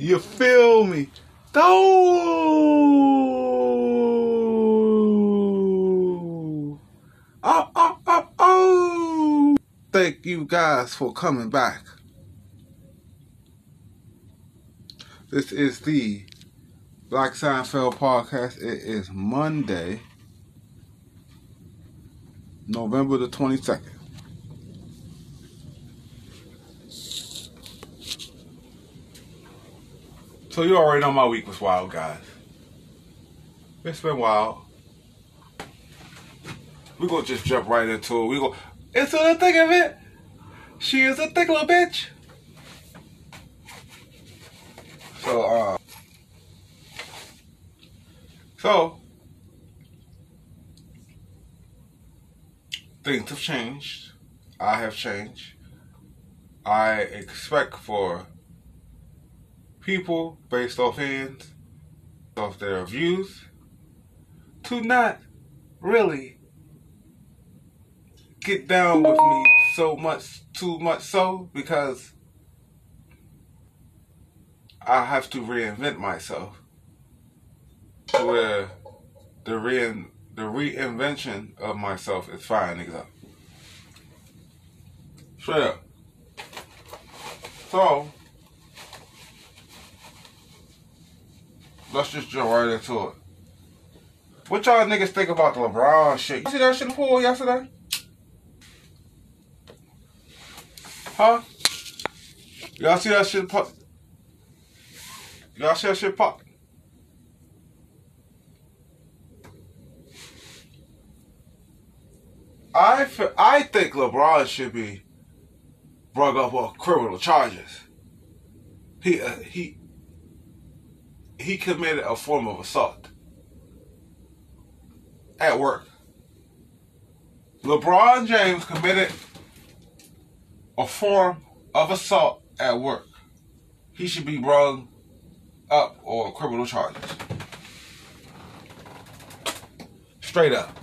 You feel me? Oh, oh, oh, oh, oh. Thank you guys for coming back. This is the Black Seinfeld podcast. It is Monday, November the 22nd. So you already know my week was wild, guys. It's been wild. We gonna just jump right into it. We go into the thick of it. She is a thick little bitch. So, uh, so things have changed. I have changed. I expect for people based off hands, off their views, to not really get down with me so much, too much so, because I have to reinvent myself where the rein, the reinvention of myself is fine, niggas up. Up. So, let's just jump right into it. What y'all niggas think about the LeBron shit? You see that shit in the pool yesterday? Huh? Y'all see that shit pop? Y'all see that shit pop? I I think LeBron should be brought up on criminal charges. He uh, he he committed a form of assault at work. LeBron James committed a form of assault at work. He should be brought up on criminal charges. Straight up.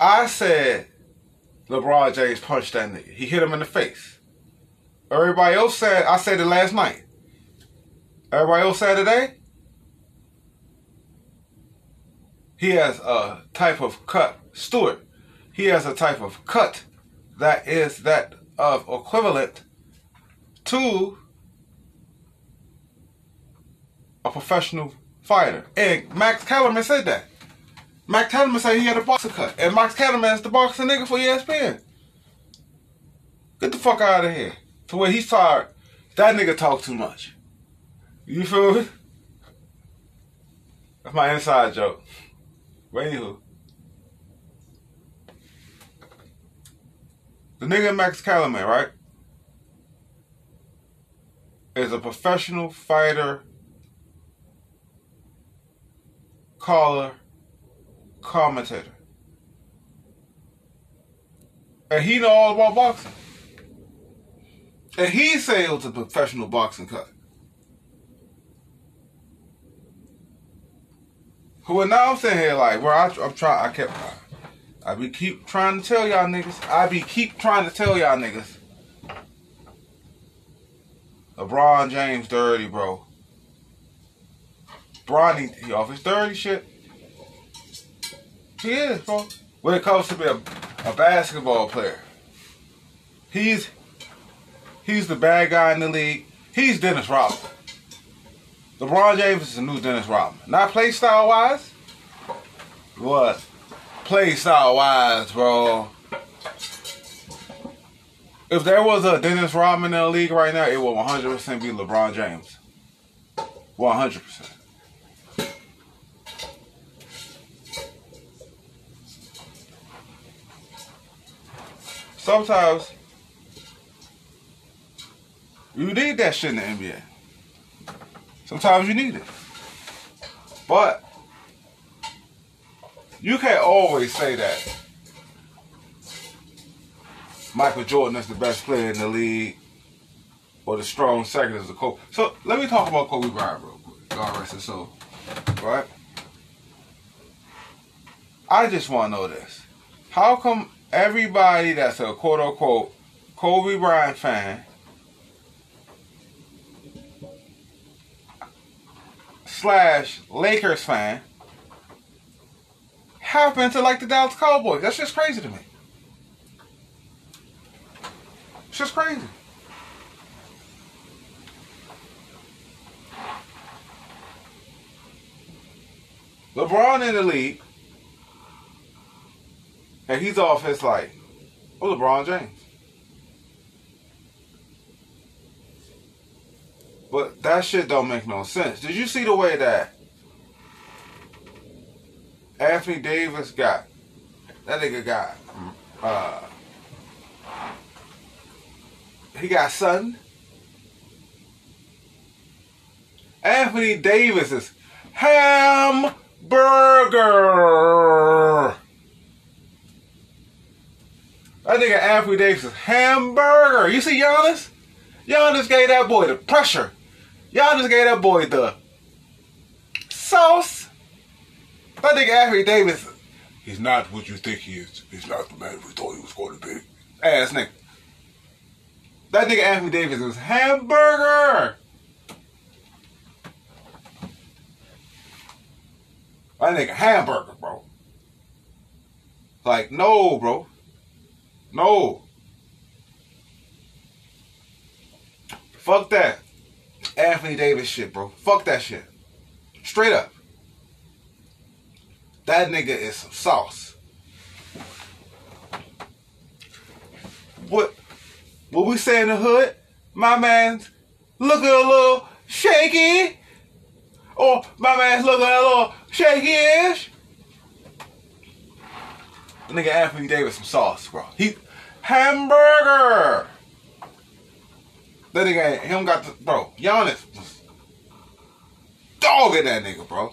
I said LeBron James punched that nigga. He hit him in the face. Everybody else said, I said it last night. Everybody else said today. He has a type of cut, Stewart. He has a type of cut that is that of equivalent to a professional fighter. And Max Kellerman said that. Max Kellerman said he had a boxer cut. And Max Kellerman is the boxing nigga for ESPN. Get the fuck out of here. To where he's tired. That nigga talk too much. You feel me? That's my inside joke. But anywho. The nigga Max Kellerman, right? Is a professional fighter, caller, commentator. And he know all about boxing. And he said it was a professional boxing cut. Who now I'm sitting here like, where I, I'm trying, I kept, I be keep trying to tell y'all niggas, I be keep trying to tell y'all niggas. LeBron James dirty, bro. Bronny, he off his dirty shit. He is, bro. When it comes to be a, a basketball player, he's he's the bad guy in the league. He's Dennis Rodman. LeBron James is the new Dennis Rodman. Not play style wise. What? Play style wise, bro. If there was a Dennis Rodman in the league right now, it would 100% be LeBron James. 100%. Sometimes you need that shit in the NBA. Sometimes you need it. But you can't always say that Michael Jordan is the best player in the league or the strong second is the Kobe. So let me talk about Kobe Bryant real quick. God rest his soul. Right? I just want to know this. How come everybody that's a quote unquote Kobe Bryant fan slash Lakers fan happen to like the Dallas Cowboys. That's just crazy to me. It's just crazy. LeBron in the league, and he's off his like, oh LeBron James. But that shit don't make no sense. Did you see the way that Anthony Davis got that nigga got uh he got son. Anthony Davis is hamburger. That nigga Anthony Davis is hamburger. You see Giannis? Giannis gave that boy the pressure. Giannis gave that boy the sauce. That nigga Anthony Davis, he's not what you think he is. He's not the man we thought he was going to be. Ass nigga. That nigga Anthony Davis is hamburger. That nigga hamburger, bro. Like, no, bro. No. Fuck that. Anthony Davis shit, bro. Fuck that shit. Straight up. That nigga is some sauce. What what we say in the hood? My man's looking a little shaky. Or my man's looking a little shaky-ish. Nigga Anthony Davis some sauce, bro. He hamburger. That nigga him got the bro. Giannis was dogging that nigga, bro.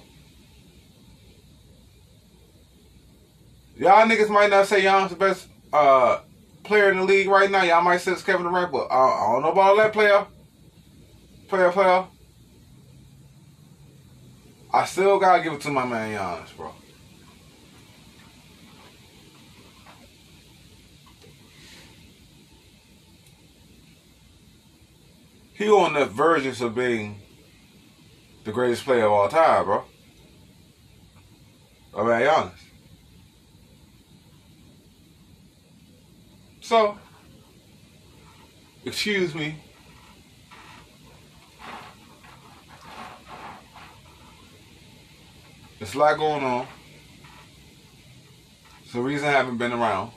Y'all niggas might not say Giannis the best uh, player in the league right now. Y'all might say it's Kevin Durant, but I, I don't know about all that player. Player, player. I still gotta give it to my man Giannis, bro. He on the verge of being the greatest player of all time, bro. I'm mean, Giannis. So, excuse me. There's a lot going on. It's the reason I haven't been around.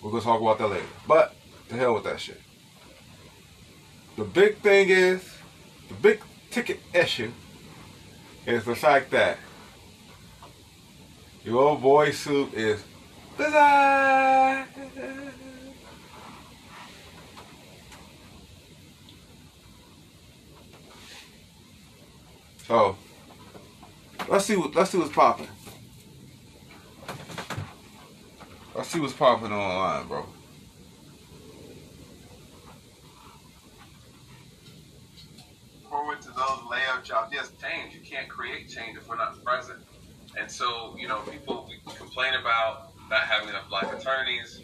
We're gonna talk about that later. But the hell with that shit. The big thing is, the big ticket issue is the fact that your old boy suit is design. So let's see what let's see what's popping. Let's see what's popping online, bro. Forward to those layout jobs. Yes, change. You can't create change if we're not present. And so, you know, people we complain about not having enough black attorneys,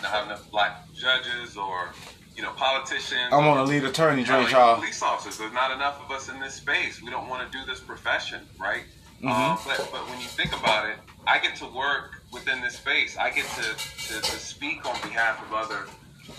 not having enough black judges, or you know, politicians. I'm on a lead attorney, even y'all. Police officers. There's not enough of us in this space. We don't want to do this profession, right? Mhm. Um, but but when you think about it, I get to work within this space. I get to to, to speak on behalf of other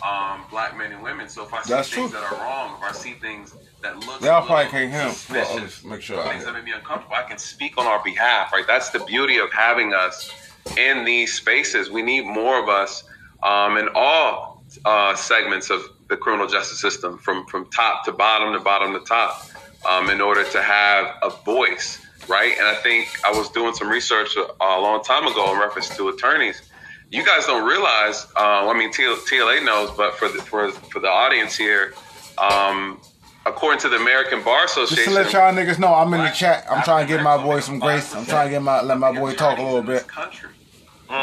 um, black men and women. So if I see That's things true. that are wrong, if I see things that look Y'all probably can't hear him. Make sure I things that make me uncomfortable, I can speak on our behalf. Right? That's the beauty of having us in these spaces. We need more of us um, in all uh, segments of the criminal justice system, from from top to bottom to bottom to top, um, in order to have a voice. Right? And I think I was doing some research a, a long time ago in reference to attorneys. You guys don't realize. Uh, I mean, TLA knows, but for the, for for the audience here, um, according to the American Bar Just to Association, let y'all niggas know, I'm in the chat. I'm trying to give my boy some grace. I'm trying to get my let my boy talk a little bit. Country,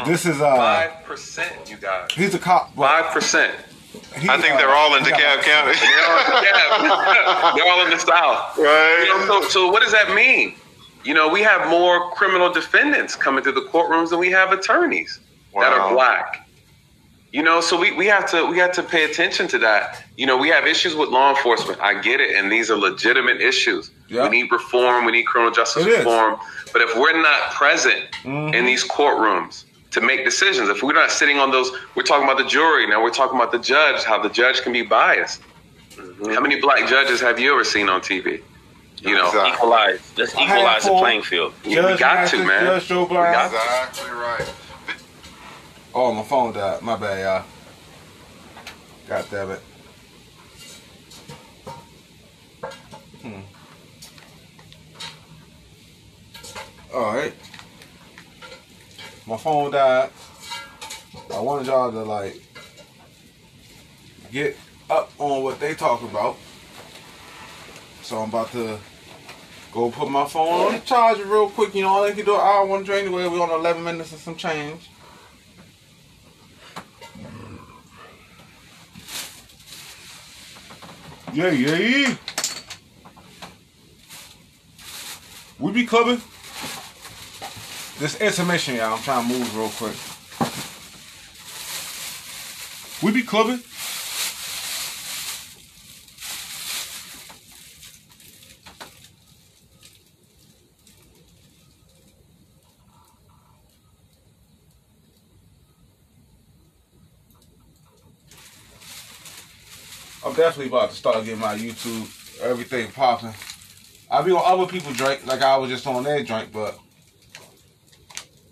This is uh, five percent, you guys, he's a cop. five percent. he, I think uh, they're all in he got DeKalb my- County. They're all, yeah, they're all in the South. You right? know, so, so what does that mean? You know, we have more criminal defendants coming to the courtrooms than we have attorneys that are black. You know, so we, we have to we have to pay attention to that. You know, we have issues with law enforcement. I get it, and these are legitimate issues. Yeah. We need reform. We need criminal justice It is. reform. But if we're not present Mhm. in these courtrooms to make decisions, if we're not sitting on those, we're talking about the jury now. We're talking about the judge, how the judge can be biased. How many black judges have you ever seen on TV? You know, Exactly. Equalize. Let's equalize the playing field. Yeah, we got to, man. Judge We got to. Exactly right. Oh, my phone died. My bad, y'all. God damn it. Hmm. All right. My phone died. I wanted y'all to like get up on what they talk about. So I'm about to go put my phone on the charger real quick. You know, all I can do an hour one drain anyway. We're on 11 minutes and some change. Yeah, yeah, yeah. We be clubbing. This intermission, y'all. I'm trying to move real quick. We be clubbing. Definitely about to start getting my YouTube everything popping. I be on other people's drink, like I was just on their drink, but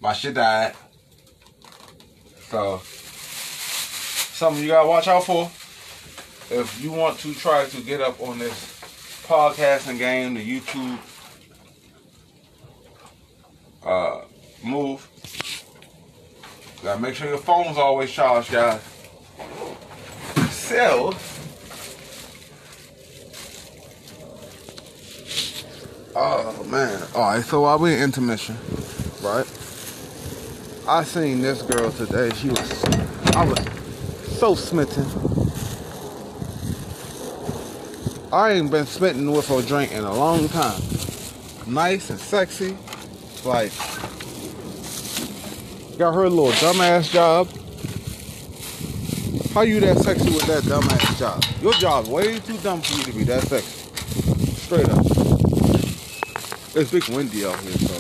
my shit died. So something you gotta watch out for. If you want to try to get up on this podcasting game, the YouTube uh, move, gotta make sure your phone's always charged, guys. So. Oh man. Alright, so while we're in intermission, right? I seen this girl today. She was I was so smitten. I ain't been smitten with her drink in a long time. Nice and sexy. Like got her little dumbass job. How you that sexy with that dumbass job? Your job's way too dumb for you to be that sexy. Straight up. It's big windy out here, so.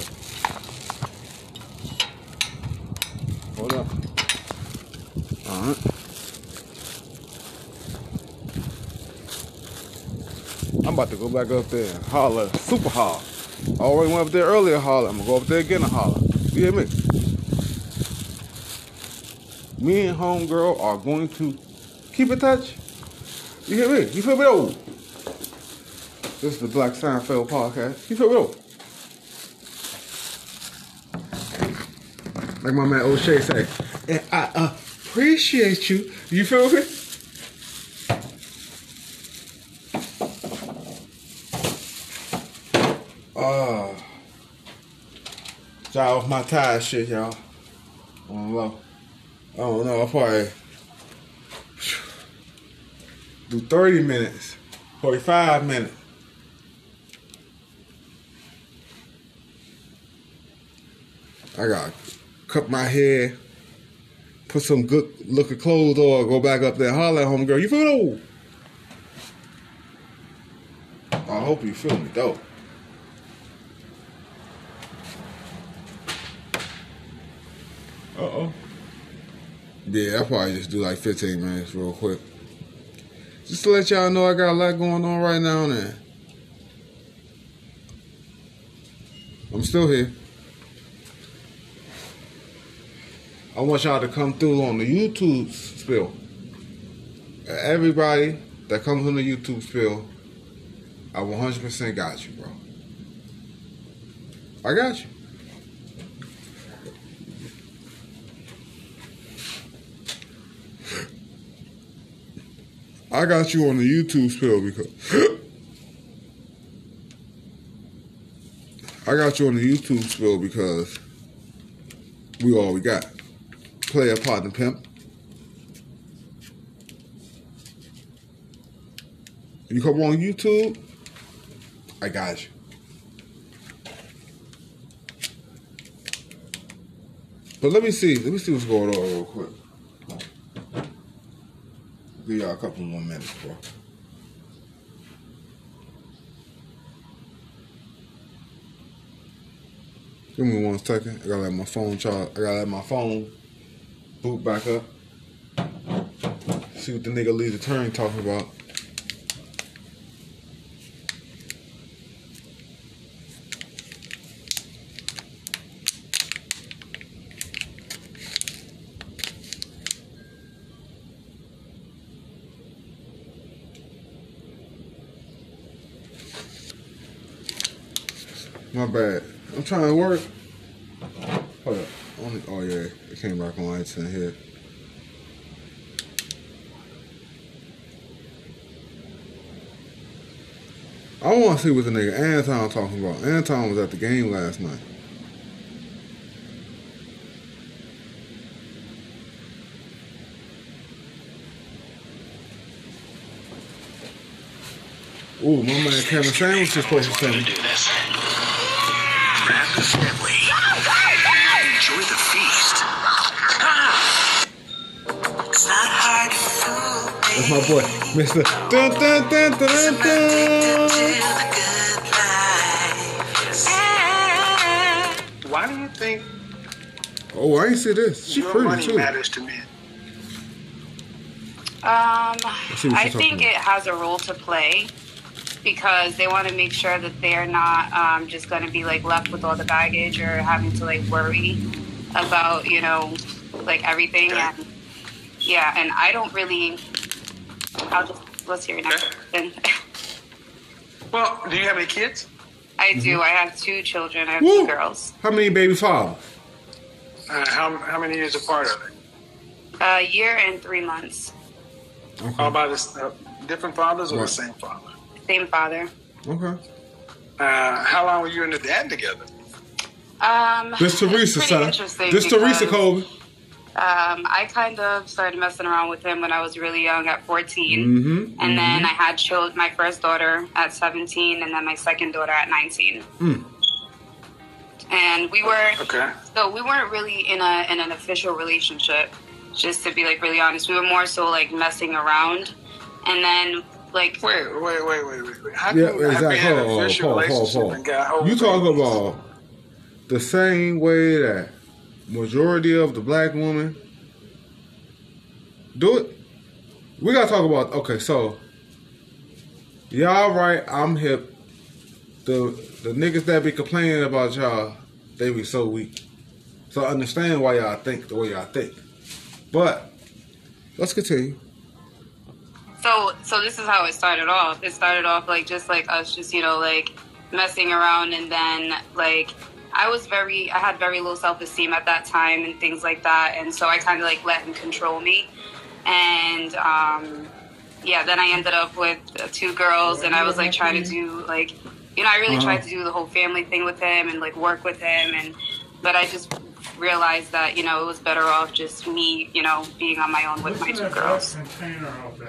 Hold up. Alright. I'm about to go back up there and holler, super holler. I already went up there earlier holler. I'm gonna go up there again and holler. You hear me? Me and homegirl are going to keep in touch. You hear me? You feel me though? This is the Black Seinfeld podcast. You feel me though? Like my man O'Shea say, and I appreciate you. You feel me? Uh, y'all off my tire shit, y'all. I don't know. I don't know. I'll probably do 30 minutes, 45 minutes. I got cut my hair, put some good looking clothes on, go back up there, holler at home girl. You feel me? I hope you feel me though. Uh oh. Yeah, I'll probably just do like 15 minutes real quick. Just to let y'all know I got a lot going on right now and I'm still here. I want y'all to come through on the YouTube spill. Everybody that comes on the YouTube spill, I 100% got you, bro. I got you. I got you on the YouTube spill because I got you on the YouTube spill because we all we got. Player, partner, pimp. You come on YouTube, I got you. But let me see, let me see what's going on real quick. Give y'all a couple more minutes, bro. Give me one second. I gotta let my phone charge. I gotta let my phone boot back up. See what the nigga Lee the Turn talking about. My bad. I'm trying to work. Hold up. Only, oh on. It's in here. I want to see what the nigga Anton talking about. Anton was at the game last night. Ooh, my man Kevin Sandwich is supposed to. That's my boy, Mr. Dun, dun, dun, dun, dun, dun. the good life. Why do you think Oh, I ain't see this. She pretty money too. matters to men? Um, see I think about. it has a role to play because they want to make sure that they're not um, just going to be like left with all the baggage or having to like worry about you know like everything Okay. and yeah and I don't really I'll just let's hear your next question. Well, do you have any kids? I do I have two children I have Woo. two girls How many baby fathers? Uh, how, how many years apart are they? a year and three months Okay. All by this, uh, different fathers or Right. the same father? same father Okay. Uh, how long were you and the dad together? um This it's Teresa, pretty son. interesting This Teresa because- Kobe. Um, I kind of started messing around with him when I was really young at 14. Mm-hmm. And then I had chilled my first daughter at 17 and then my second daughter at 19. Mm. And we were, Okay. so we weren't really in a in an official relationship, just to be like really honest. We were more so like messing around. And then like, Wait, wait, wait, wait, wait. wait. How Yeah, can you exactly. have Hold an official hold on, hold relationship on, and got over You talking about the same way that majority of the black women do it? We gotta talk about okay, so y'all right, I'm hip. The the niggas that be complaining about y'all, they be so weak. So I understand why y'all think the way y'all think. But let's continue. So so this is how it started off. It started off like just like us just, you know, like messing around and then like I was very I had very low self esteem at that time and things like that and so I kinda like let him control me. And um yeah, then I ended up with two girls and I was like trying to do like you know, I really tried to do the whole family thing with him and like work with him and but I just realized that, you know, it was better off just me, you know, being on my own with my two girls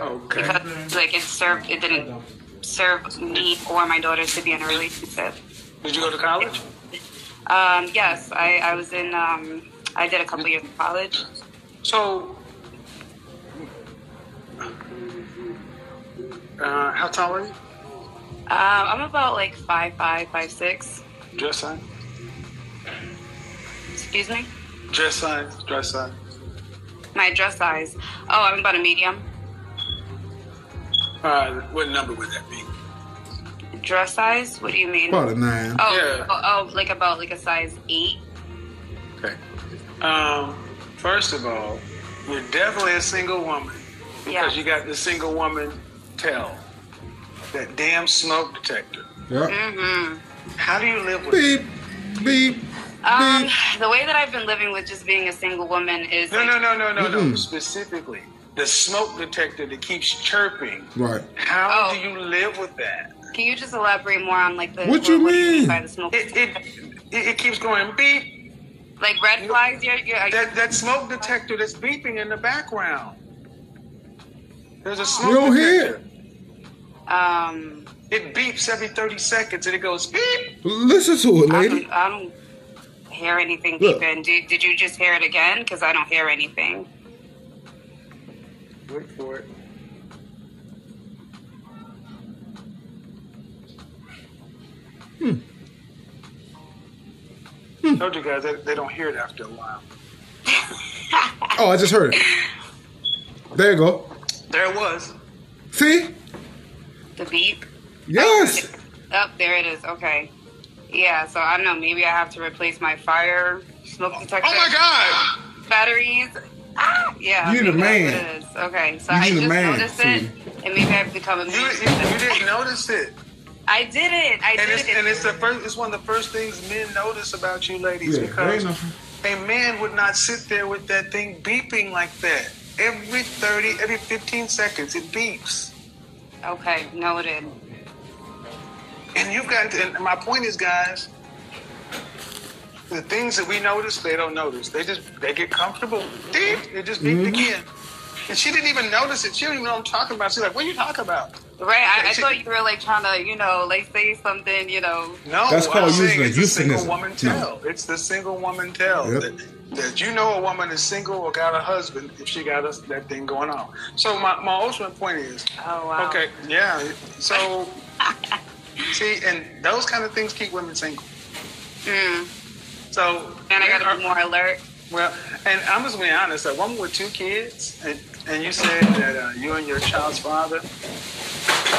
Okay. because like it served it didn't serve me or my daughters to be in a relationship Did you go to college? Um yes i i was in um i did a couple years of college So, uh, how tall are you? um i'm about like five five five six Dress size? excuse me Dress size? Dress size? my dress size oh i'm about a medium Uh, what number would that be? Dress size what do you mean About a nine. oh, Yeah. oh oh like about like a size eight Okay. Um, first of all, you're definitely a single woman because Yeah. you got the single woman tell. That damn smoke detector. Yeah. mm-hmm How do you live with Beep, beep, um the way that i've been living with just being a single woman is No, like, no, no, no, no, no. Mm-mm. Specifically, the smoke detector that keeps chirping. Right. How Oh. do you live with that? Can you just elaborate more on like the What you do mean? by the smoke It it it, it keeps going beep. like red flags you're, you're, are That that smoke detector that's beeping in the background. There's a smoke You don't hear um It beeps every 30 seconds and it goes beep. Listen to it, I lady. don't, I don't hear anything Look. beeping. Did, did you just hear it again? Because I don't hear anything. Wait for it. told you guys they, they don't hear it after a while. Oh, I just heard it. There you go. There it was. See? The beep. Yes. Oh, there it is. Okay. Yeah, so I don't know. Maybe I have to replace my fire smoke detector. Oh my God! Batteries. Ah, yeah. You the man. what it is. Okay, so You I just man, noticed it, and maybe I've become a You, you, you didn't notice it. I did it. I And did it's, it. and it's the first. It's one of the first things men notice about you ladies Yeah, because a man would not sit there with that thing beeping like that. Every 30, every 15 seconds, it beeps. okay, noted. And you've got to, and my point is, guys, the things that we notice, they don't notice. They just, they get comfortable. Beep, it just beeped again. And she didn't even notice it. She didn't even know what I'm talking about. She's like, what are you talking about? Right? I, I thought you were like trying to, you know, like say something, you know. No, That's called I'm using a it's the single woman tell. It's the single woman tell Yep. that, that you know a woman is single or got a husband if she got a, that thing going on. So my, my ultimate point is, Oh wow. okay, yeah. So see, and those kind of things keep women single. Mm. So And I gotta be more alert. well, and I'm just being honest. A woman with two kids, and, and you said that uh, you and your child's father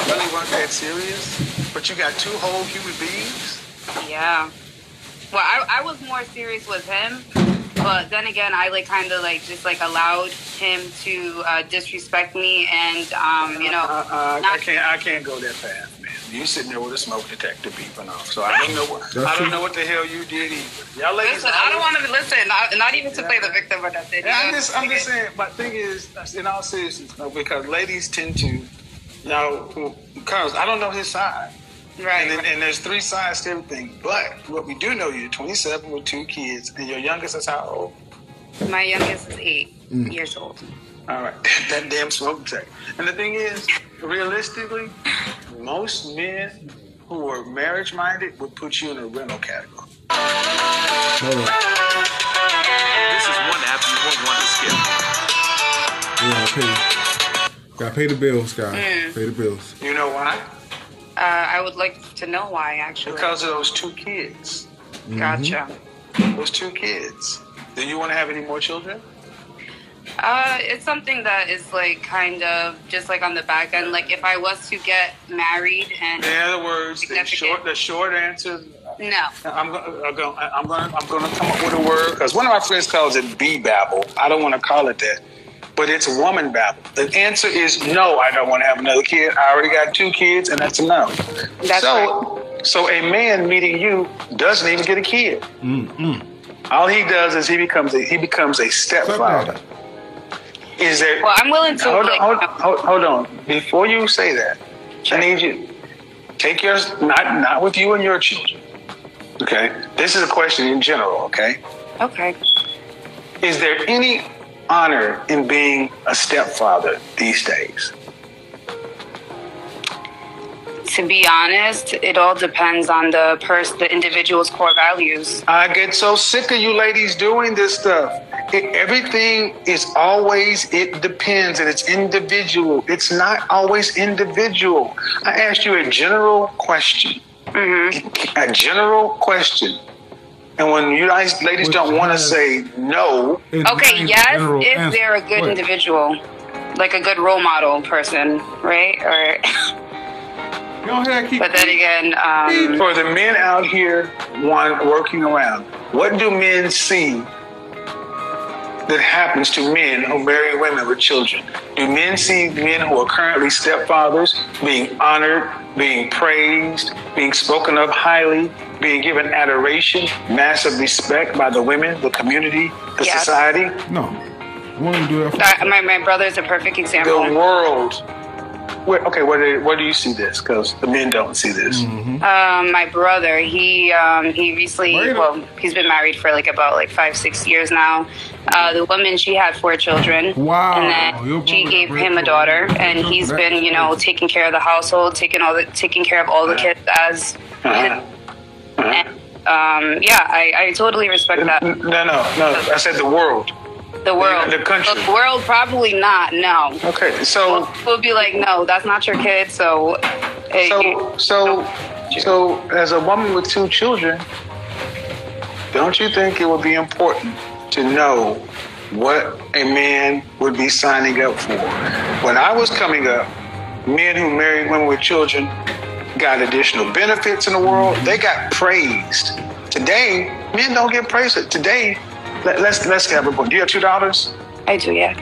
really weren't that serious, but you got two whole human beings. Yeah. Well, I, I was more serious with him, but then again, I like kind of like just like allowed him to uh, disrespect me and um, you know. Uh, uh, I not- can't. I can't go that man. You sitting there with a smoke detector beeping off, so I don't know what That's I don't true. know what the hell you did either. Y'all ladies, Listen, I don't want to listen. Not, not even to play the victim or nothing. Yeah, I'm just, I'm just saying. But thing is, in all seriousness, though, because ladies tend to, you know, because I don't know his side. Right. And, then, right. and there's three sides to everything. But what we do know, you're 27 with two kids, and your youngest is how old? My youngest is eight Mm. years old. All right, that damn smoke detector. And the thing is, realistically, most men who are marriage minded would put you in a rental category. Hold on. This is one app you won't want to skip. We gotta pay. Gotta pay the bills, guys. Mm. Pay the bills. You know why? Uh, I would like to know why, actually. Because of those two kids. Gotcha. Those two kids. Do you want to have any more children? Uh, it's something that is like kind of just like on the back end. Like if I was to get married and In other words, the short, the short answer. no, I'm going. I'm going. I'm going. I'm going to come up with a word because one of my friends calls it bee babble. I don't want to call it that, but it's woman babble. The answer is no. I don't want to have another kid. I already got two kids, and that's a no. That's so, so a man meeting you doesn't even get a kid. Mm-hmm. All he does is he becomes a he becomes a stepfather. Is there? well, I'm willing to. hold, like, on, hold, hold, on. Before you say that, I need you take yours not not with you and your children. Okay, this is a question in general. Okay, Okay. is there any honor in being a stepfather these days? To be honest, it all depends on the person, the individual's core values. I get so sick of you ladies doing this stuff. It, everything is always, it depends and it's individual. It's not always individual. I asked you a general question. Mm-hmm. A general question. And when you guys, ladies Which don't want to say no, Okay, yes, general if they're a good What? individual, like a good role model person, right? Or, but then again, um, for the men out here one working around, what do men see that happens to men who marry women with children? Do men see men who are currently stepfathers being honored, being praised, being spoken of highly, being given adoration, massive respect by the women, the community, the Yes. society, No. Wouldn't do that for I, my my brother's a perfect example. the example. world? Where, okay, where do, where do you see this? Because the men don't see this. Mm-hmm. Um, my brother, he um, he recently, well, he's been married for like about like five six years now. Uh, the woman, she had four children. Wow. And then she gave him a daughter, and he's That's been, you know, crazy. taking care of the household, taking all the taking care of all the kids as. Uh-huh. And, um, yeah, I, I totally respect that. No, no, no. I said the world. The world, the country. the world, probably not. No, Okay, so we'll be like, no, that's not your kid. So, you- so so so as a woman with two children, don't you think it would be important to know what a man would be signing up for? When I was coming up, men who married women with children got additional benefits in the world. They got praised. Today, men don't get praised. Today, let, let's let's have a point. Do you have two daughters? I do, yeah.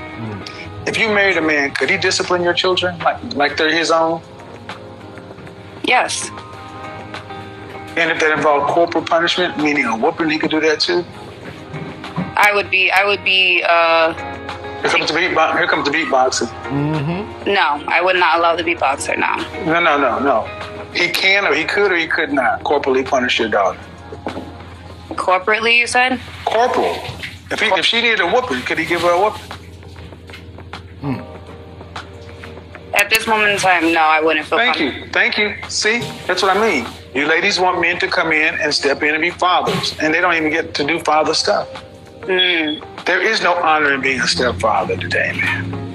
If you married a man, could he discipline your children like like they're his own? Yes. And if that involved corporal punishment, meaning a whooping, he could do that too. I would be I would be uh Here comes the beatbox. Here comes the beatboxing. no, I would not allow the beatboxer now. No, no, no, no. He can or he could or he could not corporally punish your daughter. Corporately you said? Corporal. If he if she needed a whooping, could he give her a whooping? Hmm. At this moment in time, no, I wouldn't feel Thank comfortable. you. Thank you. See, that's what I mean. You ladies want men to come in and step in and be fathers, and they don't even get to do father stuff. Hmm. There is no honor in being a stepfather today, man.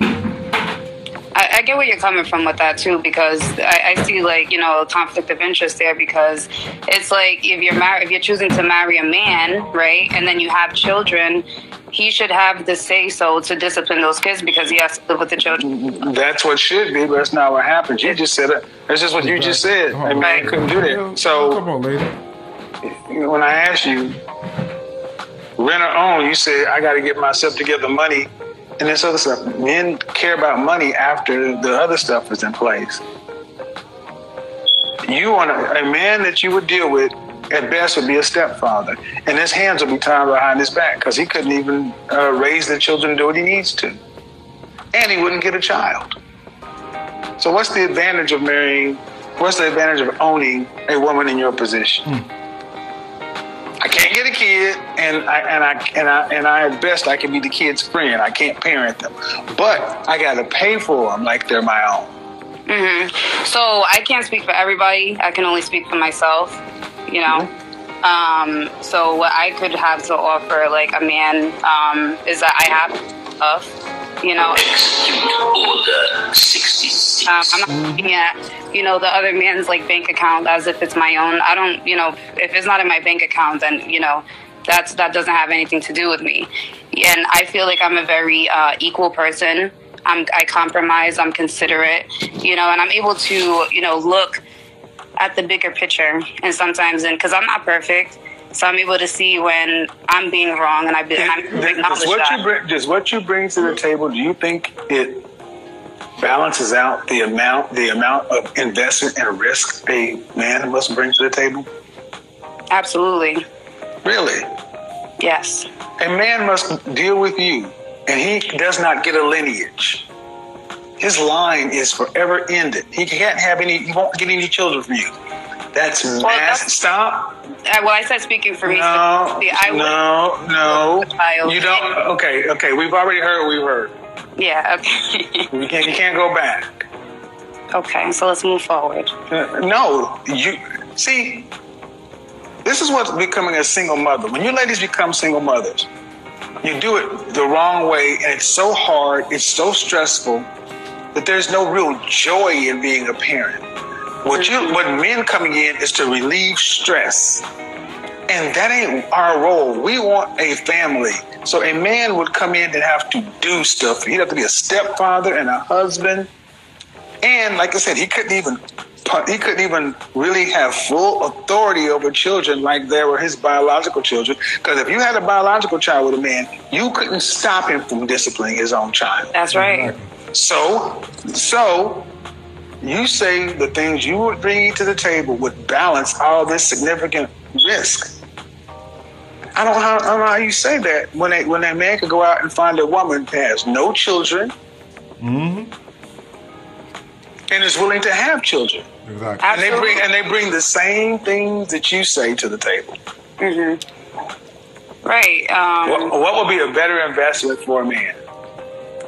I, I get where you're coming from with that too, because I, I see like you know a conflict of interest there. Because it's like if you're married, if you're choosing to marry a man, right, and then you have children, he should have the say so to discipline those kids because he has to live with the children. That's what should be, but that's not what happens. You just said it. That's just what you just said. A man couldn't do that. So come on, lady. when I asked you, rent or own, you said I got to get myself together money and this other stuff. Men care about money after the other stuff is in place. You want a, a man that you would deal with at best would be a stepfather, and his hands would be tied behind his back because he couldn't even uh, raise the children to do what he needs to, and he wouldn't get a child. So, what's the advantage of marrying? What's the advantage of owning a woman in your position? A kid, and I and I and I and I at best I can be the kid's friend. I can't parent them, but I got to pay for them like they're my own. So I can't speak for everybody. I can only speak for myself. You know. Um, so what I could have to offer, like a man, um, is that I have stuff. You know, Order 66. Um, I'm not looking at, you know, the other man's like bank account as if it's my own. I don't, you know, if it's not in my bank account, then you know, that's that doesn't have anything to do with me. And I feel like I'm a very uh, equal person. I'm, I compromise. I'm considerate, you know, and I'm able to, you know, look at the bigger picture. And sometimes, and because I'm not perfect, so I'm able to see when I'm being wrong, and I be, and I'm Does what that. you bring, does what you bring to the table? Do you think it balances out the amount the amount of investment and risk a man must bring to the table? Absolutely, Really, yes. a man must deal with you, and he does not get a lineage. His line is forever ended. He can't have any. He won't get any children from you. That's mass. that's- Stop. Uh, well, I said speaking for me. No, specifically, I no, no. You don't. Okay, okay. We've already heard. what We've heard. Yeah. Okay. We can't. You can't go back. okay. So let's move forward. Uh, no, you see. This is what's becoming a single mother. When you ladies become single mothers, you do it the wrong way, and it's so hard. It's so stressful that there's no real joy in being a parent. What you, what men coming in is to relieve stress. And that ain't our role. We want a family. So a man would come in and have to do stuff. He'd have to be a stepfather and a husband. And like I said, he couldn't even he couldn't even really have full authority over children like there were his biological children. Because if you had a biological child with a man, you couldn't stop him from disciplining his own child. That's right. So, so you say the things you would bring to the table would balance all this significant risk. I don't, how, I don't know how you say that when a, when a man could go out and find a woman that has no children and is willing to have children, Exactly. and they bring and they bring the same things that you say to the table. Right. Um, What, what would be a better investment for a man?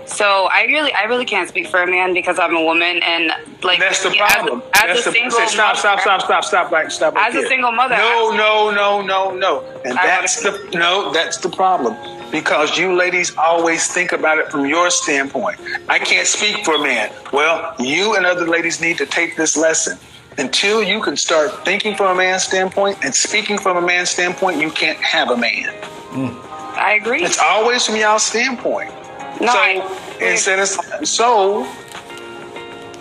So I really, I really can't speak for a man because I'm a woman, and like That's the problem. As, That's a the, single say, stop, stop, stop, stop, stop, like, stop. right As a there. single mother, No, no, no, no, no. And I that's the no. That's the problem because you ladies always think about it from your standpoint. I can't speak for a man. Well, you and other ladies need to take this lesson. Until you can start thinking from a man's standpoint and speaking from a man's standpoint, you can't have a man. I agree. It's always from y'all's standpoint. No, so I- instead of so,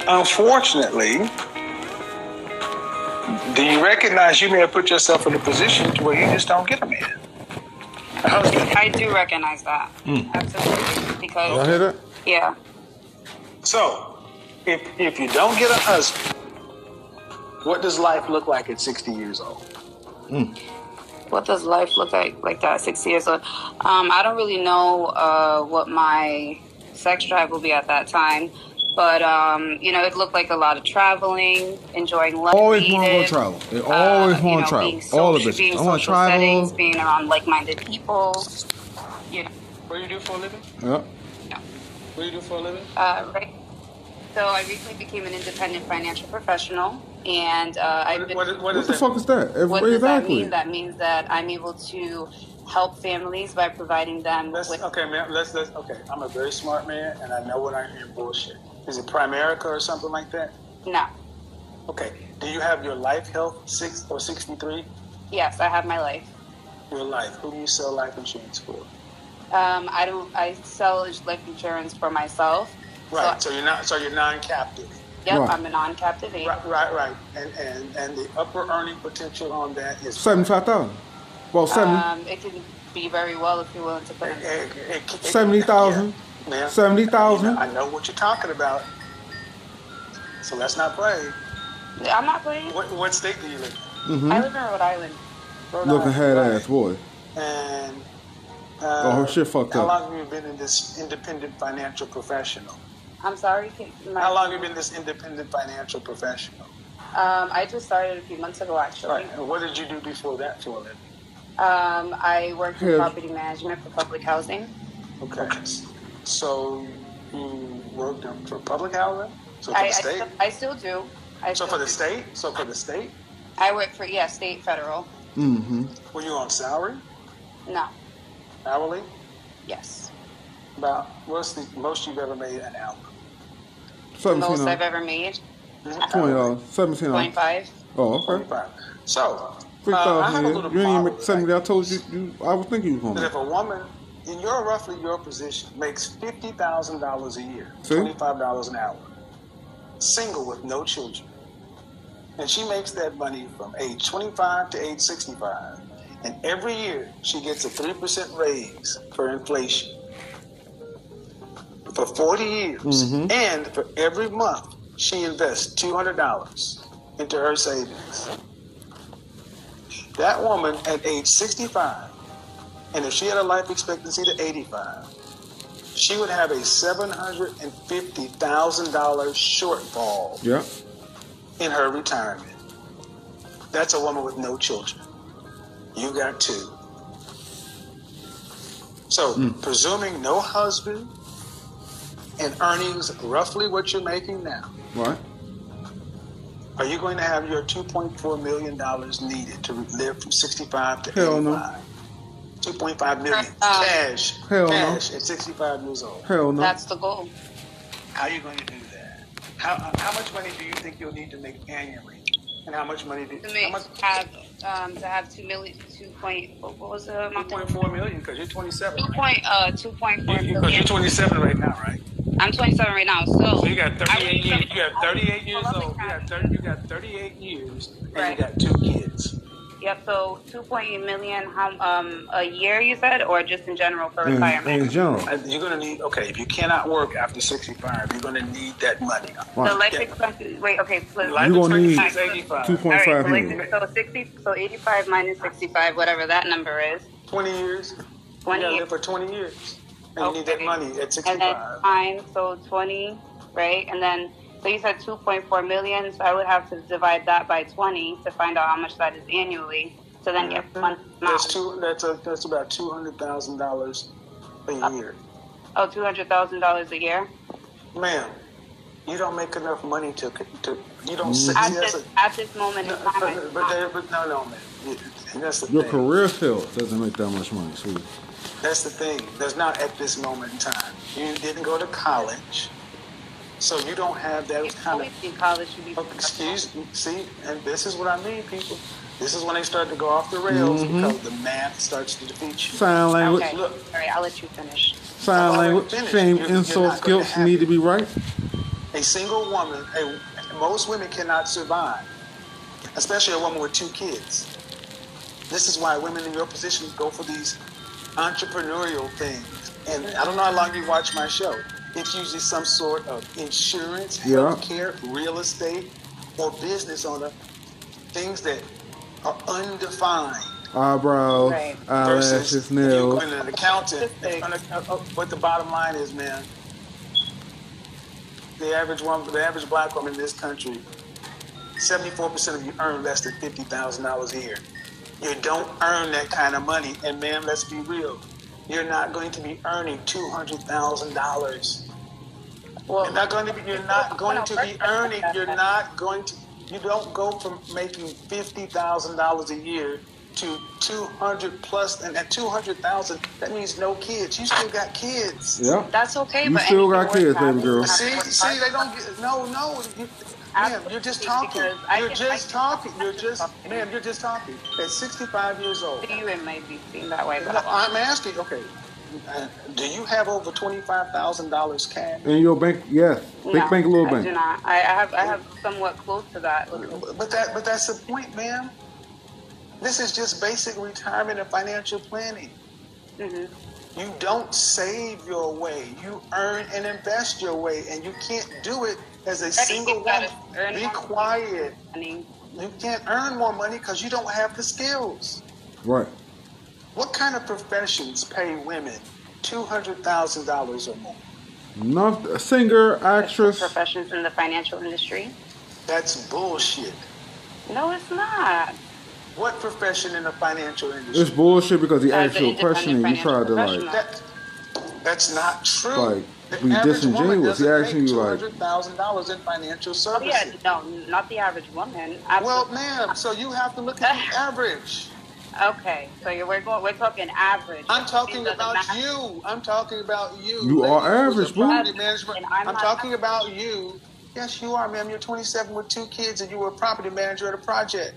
unfortunately, do you recognize you may have put yourself in a position to where you just don't get a man? I do recognize that. Hmm. Absolutely. Because Y'all hear that? yeah. So, if if you don't get a husband, what does life look like at 60 years old? What does life look like like that? at Six years old. Um, I don't really know uh, what my sex drive will be at that time, but um, you know, it looked like a lot of traveling, enjoying life. Always want to travel. They always uh, you know, travel. being All of social- it. Being I want to social settings, travel. being around like-minded people. You know, What do you do for a living? Yeah. What do you do for a living? uh, right. So I recently became an independent financial professional, and uh, I've been. What, what, what What is the that? fuck is that? If- What does that mean? That means that I'm able to help families by providing them Let's, with. okay, man. Let's let's. Okay, I'm a very smart man, and I know when I hear bullshit. Is it Primerica or something like that? No. Okay. Do you have your life health six or 63? Yes, I have my life. Your life. Who do you sell life insurance for? Um, I don't. I sell life insurance for myself. Right. So, So you're not. So you're non-captive. Yep, Right. I'm a non-captive agent. Right. Right. Right. And and and the upper earning potential on that is Seventy-five thousand. Well, seventy. Um, it can be very well if you're willing to put It- in. it- it- it- 70,000? Yeah, ma'am. 70,000? I know what you're talking about. So let's not play. I'm not playing. What, what state do you live Mm-hmm. I live in Rhode Island. in? Rhode Looking head right. ass boy. And uh, Oh, her shit fucked how up. long have you been in this independent financial professional? I'm sorry. My, How long have you been this independent financial professional? Um, I just started a few months ago, actually. Right. What did you do before that for a living? Um, I worked in property management for public housing. Okay. So you worked for public housing? So for I, I, the state? still, I still do. I so still for the do. state? So for the state? I work for yeah, state, federal. Mm-hmm. Were you on salary? No. Hourly? Yes. About what's the most you've ever made an hour? Seventeen Most I've ever made. Twenty dollars. Seventeen dollars. Twenty-five. Oh, okay. Twenty-five. So Three uh, I thousand have a here. little You didn't even problem make seventy. I told you, you. I was thinking you was that. gonna. If a woman in your roughly your position makes fifty thousand dollars a year, See? twenty-five dollars an hour, single with no children, and she makes that money from age twenty-five to age sixty-five, and every year she gets a three percent raise for inflation for forty years, Mhm. and for every month she invests two hundred dollars into her savings. That woman at age 65, and if she had a life expectancy to 85, she would have a $750,000 shortfall Yeah. in her retirement. That's a woman with no children. You got two. So, presuming no husband and earnings roughly what you're making now, Right. are you going to have your $2.4 million needed to live from 65 to Hell no. 2.5 million Um, cash, Hell no. at 65 years old. Hell no. That's the goal. How are you going to do that? How, how much money do you think you'll need to make annually? And how much money do To how make much? have um to have two million two point what was the amount? 2.4 million because you're 27. Two point uh two point four Because you're 27 right now, right? I'm 27 right now, so So you got 38 would- years. You got 38 years old. You got 30. You got 38 years, and Right. you got two kids. Yep. So 2.8 million um a year you said, or just in general for In, retirement? in general. Uh, You're gonna need. Okay, if you cannot work after 65, you're gonna need that money. The Right. life Yeah. expectancy. Wait. Okay. So, Life You gonna need expectancy 85. Two right. So, like, million. so 60. So 85 minus 65, whatever that number is. 20 years. 20 You gotta live for 20 years, and you oh. need that Okay. money at And then time, so 20, right? And then, so you said 2.4 million, so I would have to divide that by 20 to find out how much that is annually. To then get one That's two. That's a, that's about two hundred thousand dollars a oh. year, Oh, $200,000 a year? ma'am. You don't make enough money to to. You don't. Mm-hmm. see At this, a- at this moment in no, time, but, but, not. but no, no, man. That's the Your thing. career field doesn't make that much money, sweetie. That's the thing. There's not at this moment in time. You didn't go to college. So you don't have that It's kind always of. in college should be Oh, excuse me. See, and this is what I mean, people. This is when they start to go off the rails mm-hmm. because the math starts to defeat you. Sign language. Okay, Look. all right, I'll let you finish. Sign language. finished. Shame, You're- you're insult, not gonna skills need to be right. A single woman, a, most women cannot survive, especially a woman with two kids. This is why women in your position go for these entrepreneurial things. And I don't know how long you watch my show. It's usually some sort of insurance, Yeah. healthcare, real estate, or business owner, things that are undefined. Eyebrows, Right. eyelashes, versus nails. you an accountant. Specific. uh, uh, But the bottom line is, man, the average woman, the average black woman in this country, seventy-four percent of you earn less than fifty thousand dollars a year. You don't earn that kind of money, and man, let's be real, you're not going to be earning two hundred thousand dollars. Well, You're not going to be. You're not going to be earning. You're not going to. You don't go from making fifty thousand dollars a year to two hundred plus, and at two hundred thousand, that means no kids. You still got kids. Yeah. That's okay, You but still got kids, baby girl. you have to See, see, they don't get. No, no. You, ma'am, you're just talking. Because You're can- just I can- talking. You're just, ma'am, you're just talking. At sixty-five years old. To you, it might be seen that way, No, I'm asking. Okay, uh, do you have over twenty-five thousand dollars cash? In your bank, yes. Big no, bank, little I do bank. not. I, I have, I have somewhat close to that. But that, but that's the point, ma'am. This is just basic retirement and financial planning. Mm-hmm. You don't save your way. You earn and invest your way, and you can't do it as a single woman. Be quiet. I mean, You can't earn more money because you don't have the skills. Right. What kind of professions pay women two hundred thousand dollars or more? Not a singer, actress. professions in the financial industry. That's bullshit. No, it's not. What profession in the financial industry? It's bullshit because the As asked an you question you tried to like. That, that's not true. Like, the be average woman disingenuous. He doesn't asking make you, like- hundred thousand dollars in financial Oh services. yeah, no, not the average woman. Well, Absolutely. ma'am, so you have to look at the average. Okay, so you're we're going, we're talking average. I'm talking These about you. I'm talking about you. You are lady who's average, a boo. property management. I'm I'm talking average. about you. Yes, you are, ma'am. You're 27 with two kids, and you were a property manager at a project.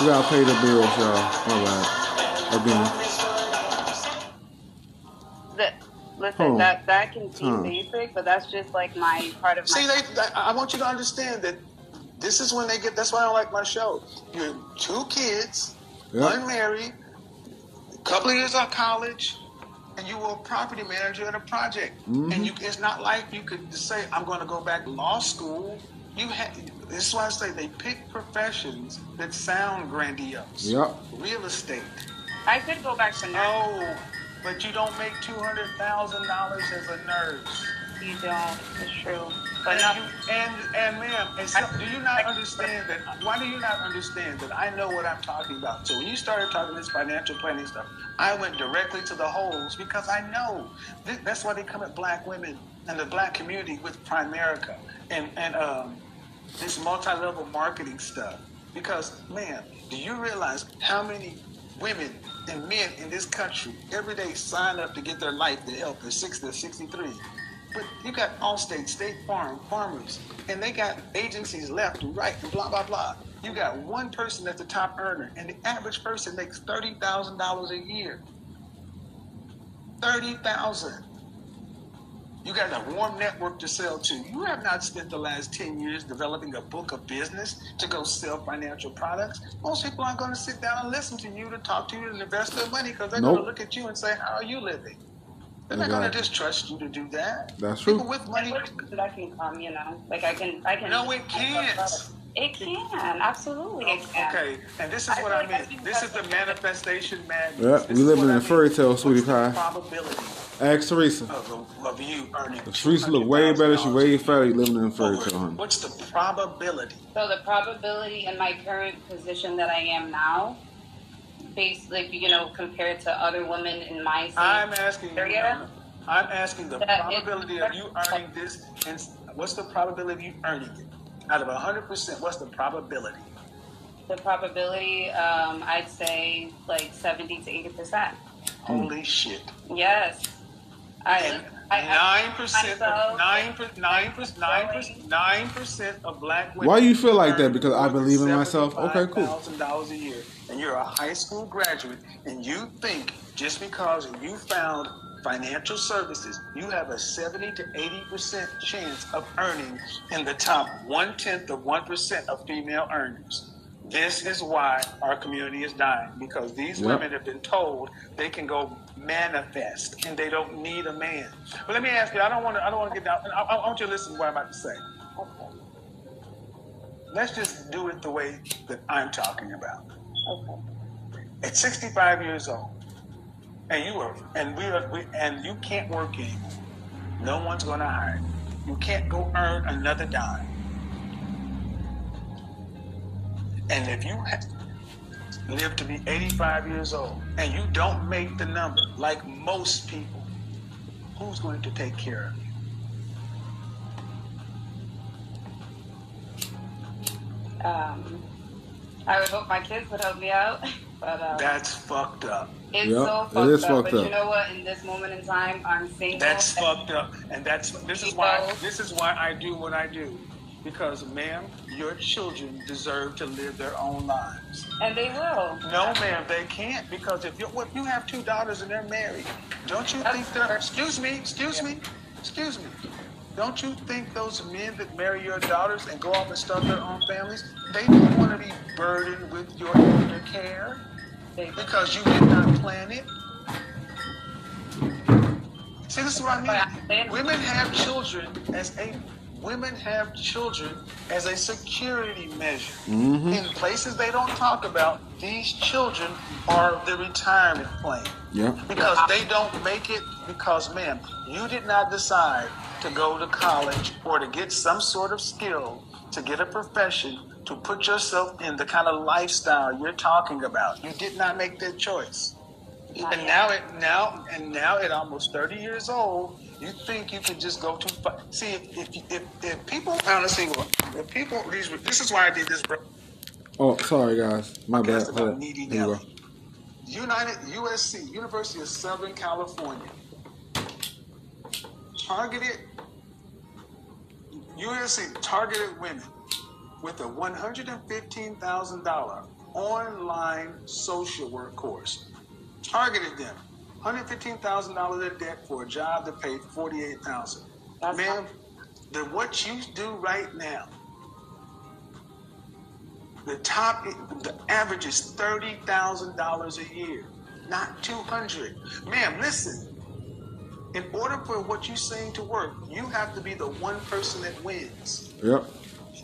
We gotta pay the bills, y'all. My bad. Again. The, listen, Huh. that that can seem Huh. basic, but that's just like my part of my. See, they, I I want you to understand that this is when they get. That's why I don't like my show. You're two kids, Yep. unmarried, a couple of years out of college, and you were a property manager at a project. Mm-hmm. And you, it's not like you could just say, "I'm going to go back to law school." You had. This is why I say they pick professions that sound grandiose. Yep. Real estate. I could go back to nursing. No, but you don't make two hundred thousand dollars as a nurse. You don't. It's true. But And, you, and and ma'am, and so, do you not understand that? Why do you not understand that I know what I'm talking about? So when you started talking this financial planning stuff, I went directly to the holes because I know Th- that's why they come at black women and the black community with Primerica and and um, this multi-level marketing stuff. Because man, do you realize how many women and men in this country every day sign up to get their life, their health, they're 60, they're 63. But you got Allstate, State state Farm, farmers, and they got agencies left and right and blah, blah, blah. You got one person that's the top earner, and the average person makes $30,000 a year. 30000 You got a warm network to sell to. You have not spent the last 10 years developing a book of business to go sell financial products. Most people aren't going to sit down and listen to you to talk to you and invest their money because they're going to look at you and say, How are you living? They're not going to Exactly. just trust you to do that. That's true. People with money. that can come. You know, like I can, I can. No, it can't. It can absolutely. It can. Okay, and this is I what I like I mean. This is the manifestation madness. Yeah, This we is living what in a fairy tale, sweetie pie. Probability Ask Teresa. of, of you earning. Teresa look way better. She way fatter. You living in a fairy tale, honey. What's the probability? So the probability in my current position that I am now, based like you know, compared to other women in my same I'm asking you. area, I'm asking the probability of you earning this. And what's the probability of you earning it? Out of hundred percent, what's the probability? the probability, um, I'd say like seventy to eighty percent. Holy shit! Yes, I And I- I- Nine percent, myself, nine, per- nine, per- nine, per- nine percent of black women. Why you feel like that? Because I believe in myself? Okay, cool. Thousand dollars a year, and you're a high school graduate, and you think just because you found financial services, you have a seventy to eighty percent chance of earning in the top one tenth of one percent of female earners. This is why our community is dying because these Yep. women have been told they can go manifest and they don't need a man. But let me ask you, I don't want to, I don't want to get down. I, I want you to listen to what I'm about to say. Let's just do it the way that I'm talking about. At 65 years old, and you are, and we are, we, and you can't work anymore. No one's going to hire you. You can't go earn another dime. And if you ha- live to be 85 years old and you don't make the number like most people, who's going to take care of you? Um, I would hope my kids would help me out, but um, That's fucked up. it's Yep, so fucked is up. fucked but up. you know what? In this moment in time, I'm single. That's fucked up. And that's this is why this is why I do what I do. Because ma'am, your children deserve to live their own lives. And they will. No, ma'am, they can't because if you if you have two daughters and they're married, don't you think they're excuse me, excuse me, excuse me. Don't you think those men that marry your daughters and go off and start their own families, they don't want to be burdened with your elder care because you did not plan it? See, this is what I mean. Women have children as a women have children as a security measure. Mm-hmm. In places they don't talk about, these children are the retirement plan. Yeah. because they don't make it because man, you did not decide to go to college or to get some sort of skill to get a profession to put yourself in the kind of lifestyle you're talking about. You did not make that choice. And now it now and now at almost 30 years old you think you can just go too far? See if if, if, if people honestly if people these this is why i did this bro. Oh, sorry guys. My bad. About needy United USC, University of Southern California, targeted USC targeted women with a one hundred and fifteen thousand dollar online social work course. Targeted them, one hundred fifteen thousand dollars in debt for a job that paid forty eight thousand. That's Ma'am, the what you do right now the top, the average is thirty thousand dollars a year, not two hundred. Ma'am, listen. In order for what you're saying to work, you have to be the one person that wins. Yep.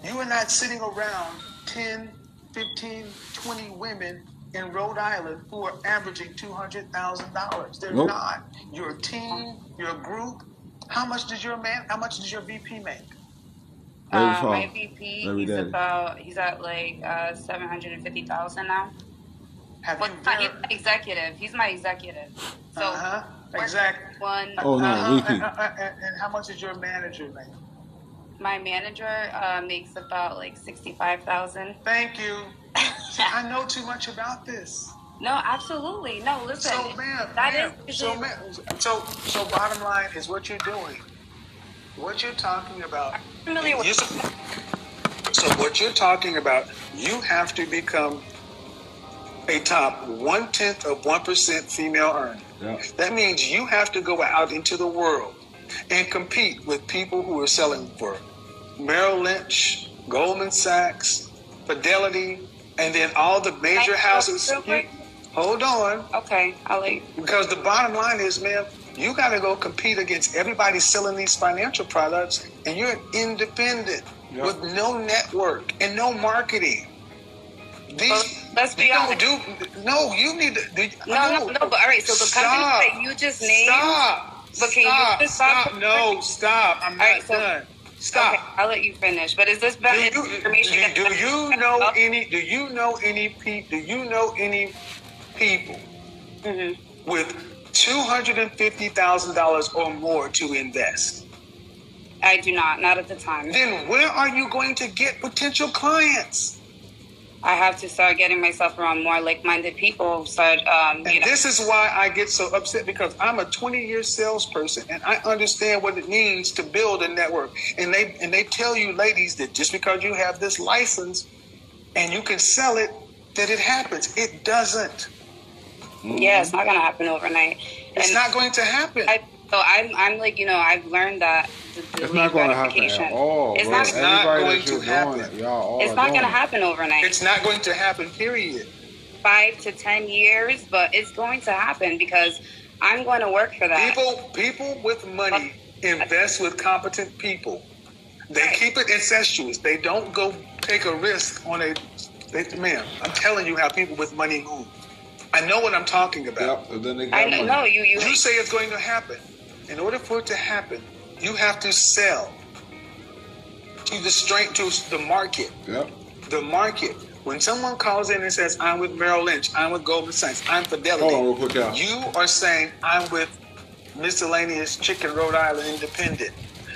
You are not sitting around 10, 15, 20 women in Rhode Island who are averaging $200,000. They're Nope. not. You're team, you're group. How much does your man, how much does your VP make? Uh, my VP, Very he's daddy. about he's at like uh, seven hundred and fifty thousand now. Have Well, you he's executive. He's my executive. So Uh-huh. we're Exactly. One, Oh, no, Uh-huh. VP. And, and- and how much does your manager make? my manager uh, makes about like sixty-five thousand. Thank you. See, I know too much about this. No, absolutely. No, listen. So, ma'am, that ma'am, is- so, ma'am, so, so, bottom line is what you're doing. What you're talking about. familiar with- so, what you're talking about, you have to become a top one tenth of one percent female earner. Yeah. That means you have to go out into the world and compete with people who are selling for Merrill Lynch, Goldman Sachs, Fidelity, and then all the major houses. real? Hold on. Okay, I'll let you. Because the bottom line is, man, you got to go compete against everybody selling these financial products, and you're independent Yep. with no network and no marketing. These, Well, let's be honest. do. No, you need to. Do, No, no, no, but all right, so the Stop. companies that you just named- Stop. But can you stop. just stop stop. No, stop. I'm not All right, so- done. Stop. Okay, I'll let you finish. But is this Do better you, information? do, do you know any? Do you know any? Pe- do you know any people Mhm. with two hundred and fifty thousand dollars or more to invest? I do not. Not at the time. Then where are you going to get potential clients? I have to start getting myself around more like-minded people. Start, um, And know, this is why I get so upset because I'm a 20 year salesperson and I understand what it means to build a network. And they and they tell you, ladies, that just because you have this license and you can sell it, that it happens. It doesn't. yeah, it's not gonna happen overnight. It's And not going to happen. I, so I'm, I'm like, you know, I've learned that It's not going to happen at all. It's bro. not. Not going to happen. it, y'all all It's not gonna happen overnight. it's not going to happen, period. five to ten years, but it's going to happen because I'm going to work for that. People people with money invest with competent people. They keep it incestuous. They don't go take a risk on a they, man, I'm telling you how people with money move. I know what I'm talking about. Yep. And then they I got know, no, you, you, You say it's going to happen. In order for it to happen, you have to sell to the strength to the market. Yep. The market. When someone calls in and says, "I'm with Merrill Lynch," "I'm with Goldman Sachs," "I'm Fidelity," Hold on real quick, y'all. you are saying, "I'm with miscellaneous Chicken Rhode Island Independent."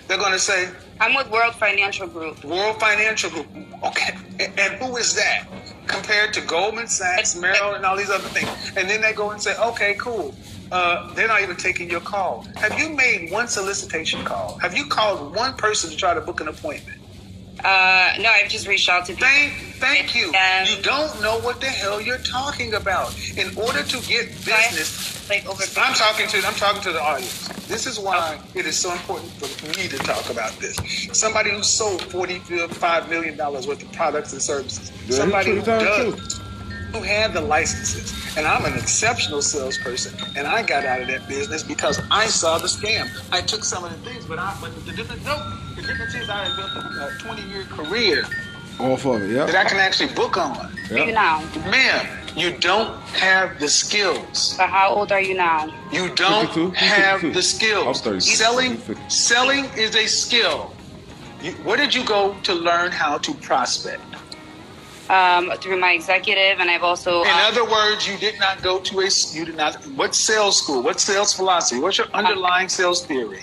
They're going to say, I'm with World Financial Group. World Financial Group. Okay, and, and who is that compared to Goldman Sachs, Merrill, and all these other things? And then they go and say, okay, cool. Uh, they're not even taking your call. Have you made one solicitation call? Have you called one person to try to book an appointment? Uh, no, I've just reached out to people. Thank, thank you. Um, You don't know what the hell you're talking about. In order to get business, like over. I'm talking to I'm talking to the audience. This is why it is so important for me to talk about this. Somebody who sold forty five million dollars worth of products and services. Yeah, Somebody who told the does who had the licenses. And I'm an exceptional salesperson. And I got out of that business because I saw the scam. I took some of the things, but I but the difference no, the difference is I had built a 20 year career Off of it. Yep. that I can actually book on. you Yep. now. Ma'am, you don't have the skills. So how old are you now? You don't 52, have 52. the skills. I'm 30. Selling, 50. selling is a skill. You, where did you go to learn how to prospect? Um, through my executive, and I've also. In um, other words, you did not go to a. You did not. What sales school? What sales philosophy? What's your underlying sales theory?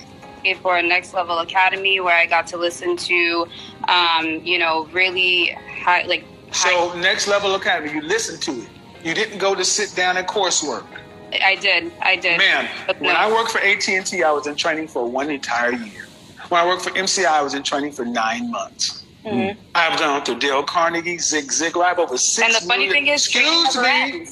for a next level academy where I got to listen to, um, you know, really high, like high, So, next level academy. You listened to it. You didn't go to sit down and coursework, I did, I did. Man, But When. I worked for AT and T, I was in training for one entire year. When I worked for MCI, I was in training for nine months. Mhm. I've gone through Dale Carnegie, Zig Ziglar. I have over six. And the funny million- thing is, excuse me,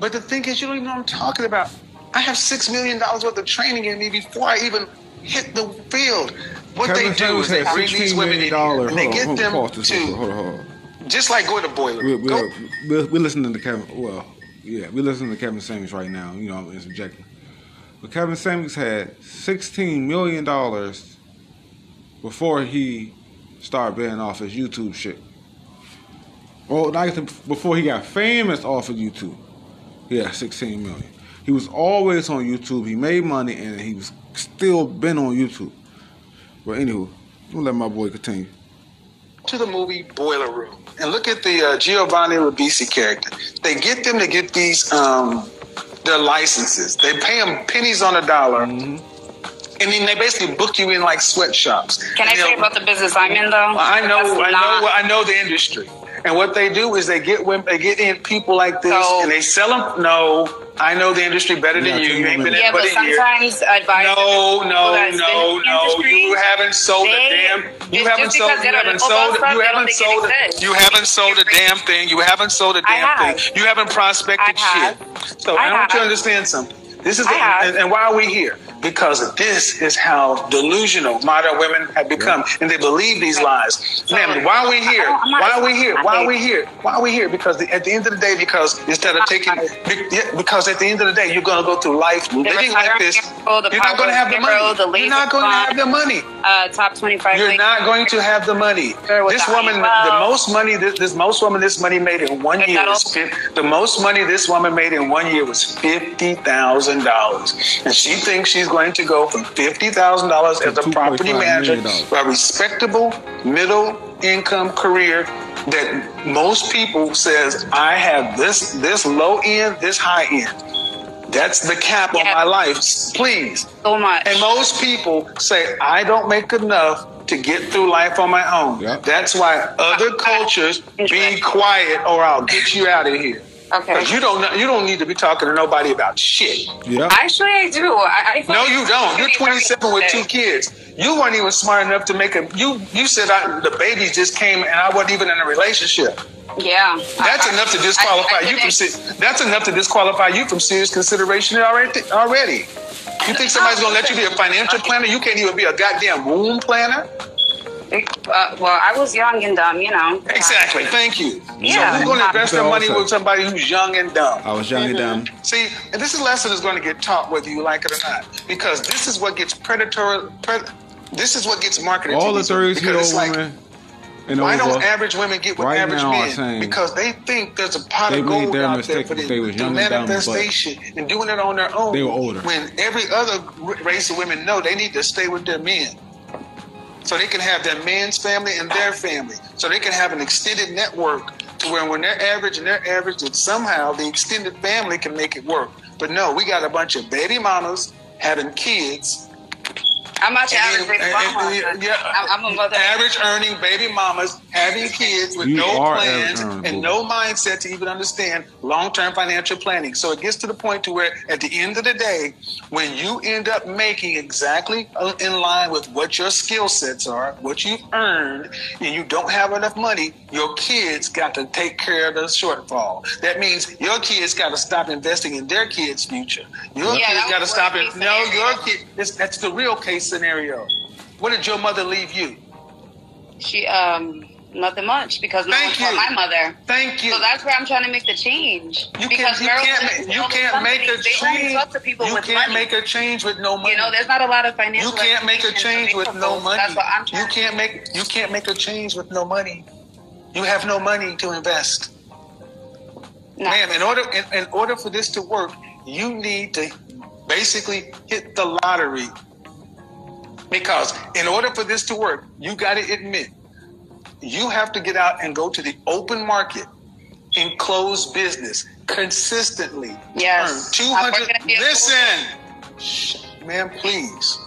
but the thing is, you don't even know what I'm talking about. I have six million dollars worth of training in me before I even hit the field. What Kevin they do is they had bring these $16 women in million here and they on, get on, them pause this real to Hold on, hold just like go to boiler. We're, we're, Go, we're, we're listening to Kevin. Well, yeah, we're listening to Kevin Samuels right now. You know, I'm interjecting. But Kevin Samuels had $16 million before he started being off his YouTube shit. Well, not even before he got famous off of YouTube. He had 16 million. He was always on YouTube. He made money and he was still been on YouTube. But anywho, I'm gonna let my boy continue. to the movie Boiler Room and look at the uh, Giovanni Ribisi character. They get them to get these um, their licenses. They pay them pennies on a dollar, and then they basically book you in like sweatshops. Can I And say they'll- about the business I'm in though? I know, That's I not- know, I know the industry. And what they do is they get women, they get in people like this, So- and they sell them. No, I know the industry better than you. You ain't been minute. Yeah, but anybody here. sometimes advisors. No, no, no, no. industry, You haven't sold a damn. You haven't sold. You haven't sold. stuff, You they haven't sold. exists. You haven't sold a damn thing. You haven't sold a damn have. thing. You haven't prospected have. shit. So I I, want you to understand something. This is I have. and, and why are we here? Because this is how delusional modern women have become, and they believe these lies. Man, why are we here? I I'm Why are we here? Why are we here? Why are we here? Because the, at the end of the day, because instead of taking, because at the end of the day, you're going to go through life living like this. retirement, You're not going to have the money. the You're not going to have the money. Uh, top 25. You're not going to have the money. This woman, IUL. the most money this, this most woman this money made in one year was the most money this woman made in one year was fifty thousand dollars, and she thinks she's going to go from fifty thousand dollars as a property manager a respectable middle income career that most people says I have this this low end, this high end. That's the cap on Yeah. my life. Please. so much. And most people say, I don't make enough to get through life on my own. Yep. That's why other cultures be quiet or I'll get you out of here. Okay. Because you don't know- you don't need to be talking to nobody about shit. Yeah. Actually, I do. I, I No, you don't. You're 27 with two kids. You weren't even smart enough to make a. You you said I, the baby just came and I wasn't even in a relationship. Yeah. That's I- enough to I- disqualify I you from. didn't- se- That's enough to disqualify you from serious consideration already. Already. You think somebody's gonna let you be a financial planner? You can't even be a goddamn womb planner. Uh, well, I was young and dumb, you know. Exactly. Thank you. Yeah. So who's gonna invest their money with somebody who's young and dumb? I was young and dumb. See, and this lesson is going to get taught whether you like it or not, because this is what gets predatory. Pred, this is what gets marketed. All to the these 30 because year it's old like, women and Why don't average women get what right average now men? saying because they think there's a pot they of made gold their out there mistake for if them they was through young and dumb, and doing it on their own. they were older. When every other race of women know they need to stay with their men. So they can have their man's family and their family. So they can have an extended network to where when they're average and they're average, that somehow the extended family can make it work. But no, we got a bunch of baby mamas having kids I'm not your average baby mama. yeah, I'm, I'm a mother. Average earning baby mamas having kids with You no plans and no mindset to even understand long term financial planning. So it gets to the point to where at the end of the day, when you end up making exactly uh, in line with what your skill sets are, what you've earned, and you don't have enough money, your kids got to take care of the shortfall. That means your kids got to stop investing in their kids' future. Your Yeah, kids got to stop worst it. No, your kid. It's, that's the real case scenario. What did your mother leave you? She um nothing much because no Thank one you. my mother. Thank you. So that's where I'm trying to make the change. You because can't, you can't, ma- you can't make a companies, they only change. talk to people You with can't money. make a change with no money. You know, there's not a lot of financial. you can't make a change with no money. That's what I'm trying You can't make you can't make a change with no money. You have no money to invest. No. Ma'am, in order in, in order for this to work, you need to basically hit the lottery. Because in order for this to work, you got to admit, you have to get out and go to the open market and close business consistently. Yes. Earn 200. working at the- Listen, Shh, ma'am, please.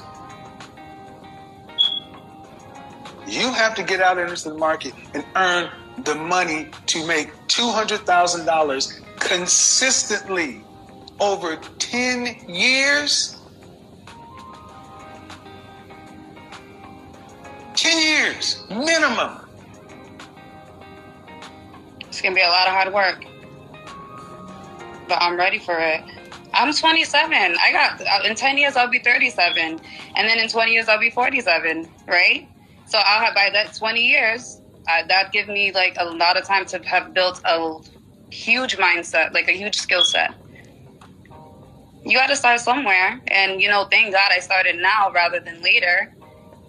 You have to get out into the market and earn the money to make $200,000 consistently over 10 years. 10 years minimum. It's gonna be a lot of hard work, but I'm ready for it. I'm 27. I got uh, in 10 years I'll be 37, and then in 20 years I'll be 47. Right? So I'll have by that 20 years. Uh, that give me like a lot of time to have built a huge mindset, like a huge skill set. You got to start somewhere, and you know, thank God I started now rather than later.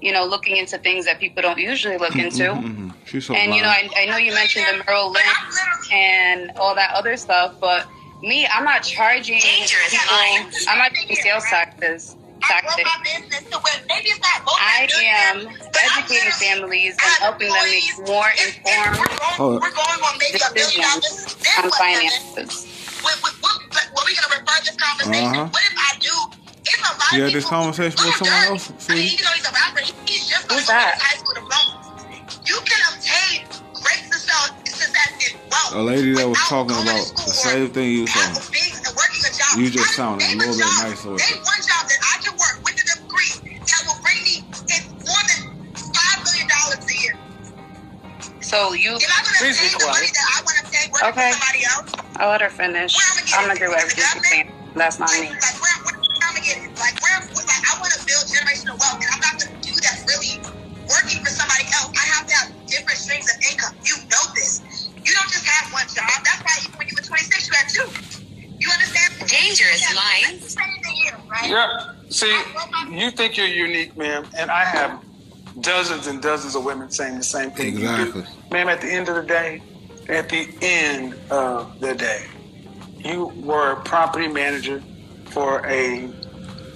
You know, looking into things that people don't usually look into. Mhm. She's so And you know. I, I know you mentioned the Merrill Lynch and all that other stuff, but me, I'm not charging Dangerous people. minds. I'm not doing sales taxes. I grow Tactics. my business to where maybe it's not both I am business, but I'm educating families and helping them make more If- if informed We're going, Hold we're going on maybe a million dollars. decisions on finances. What, what, what, what, what we gonna refer this conversation? Uh-huh. What if I do? It's You had this conversation with Look, someone Dirk, else, I mean, sweetie? even though he's a rapper, he- he's just Who's going to that? high school diploma. You can obtain great success, success in wealth. A lady that was talking about the same thing you having saying. things and working a job. You just I- sounded a name little bit job- nicer with it. one job that I can work with a degree that will bring me in more than five million dollars a year. So you, If I'm gonna Please obtain the money that I want to obtain working Okay. for somebody else, I'll let her finish. I'm gonna do everything she's saying. That's not me. Like, like where, where I'm gonna get it? Like I want to build generational wealth, and I'm not gonna do that really working for somebody else. I have to have different streams of income. You know this. You don't just have one job. That's why even when you were 26, you had two. You understand? Dangerous Yeah, minds. that's the same right? Yeah. See, you think you're unique, ma'am, and I have dozens and dozens of women saying the same thing. you do. Exactly. Ma'am, at the end of the day, at the end of the day, you were a property manager for a,